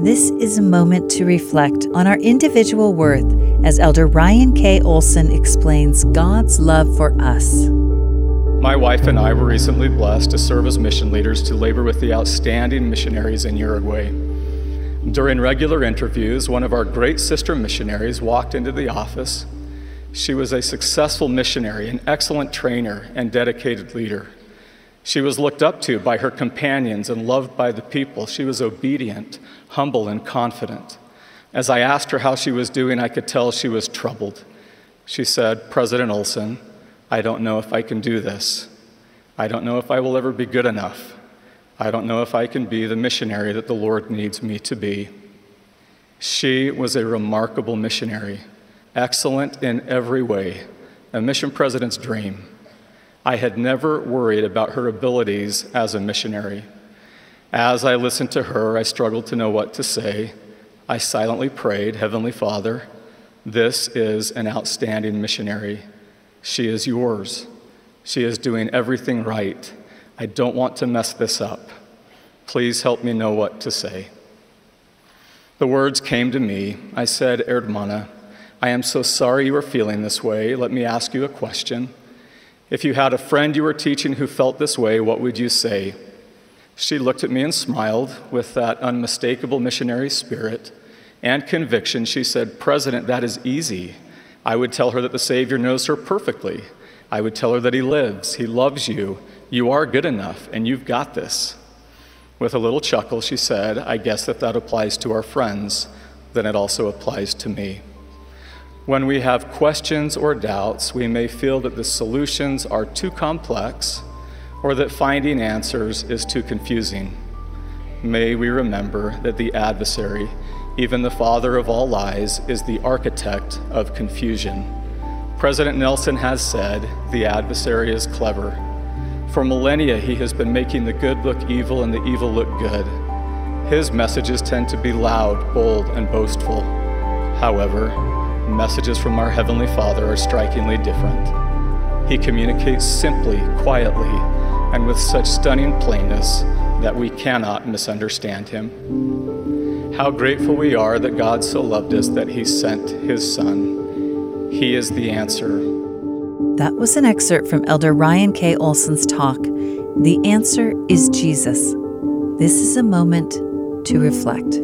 This is a moment to reflect on our individual worth as Elder Ryan K. Olsen explains God's love for us. My wife and I were recently blessed to serve as mission leaders to labor with the outstanding missionaries in Uruguay. During regular interviews, one of our great sister missionaries walked into the office. She was a successful missionary, an excellent trainer, and dedicated leader. She was looked up to by her companions and loved by the people. She was obedient, humble, and confident. As I asked her how she was doing, I could tell she was troubled. She said, President Olsen, I don't know if I can do this. I don't know if I will ever be good enough. I don't know if I can be the missionary that the Lord needs me to be. She was a remarkable missionary, excellent in every way, a mission president's dream. I had never worried about her abilities as a missionary. As I listened to her, I struggled to know what to say. I silently prayed, Heavenly Father, this is an outstanding missionary. She is yours. She is doing everything right. I don't want to mess this up. Please help me know what to say. The words came to me. I said, Hermana, I am so sorry you are feeling this way. Let me ask you a question. If you had a friend you were teaching who felt this way, what would you say? She looked at me and smiled with that unmistakable missionary spirit and conviction. She said, President, that is easy. I would tell her that the Savior knows her perfectly. I would tell her that He lives, He loves you, you are good enough, and you've got this. With a little chuckle, she said, I guess if that applies to our friends, then it also applies to me. When we have questions or doubts, we may feel that the solutions are too complex or that finding answers is too confusing. May we remember that the adversary even the father of all lies is the architect of confusion. President Nelson has said the adversary is clever. For millennia, he has been making the good look evil and the evil look good. His messages tend to be loud, bold, and boastful. However, messages from our Heavenly Father are strikingly different. He communicates simply, quietly, and with such stunning plainness that we cannot misunderstand him. How grateful we are that God so loved us that he sent his son. He is the answer. That was an excerpt from Elder Ryan K. Olsen's talk. The answer is Jesus. This is a moment to reflect.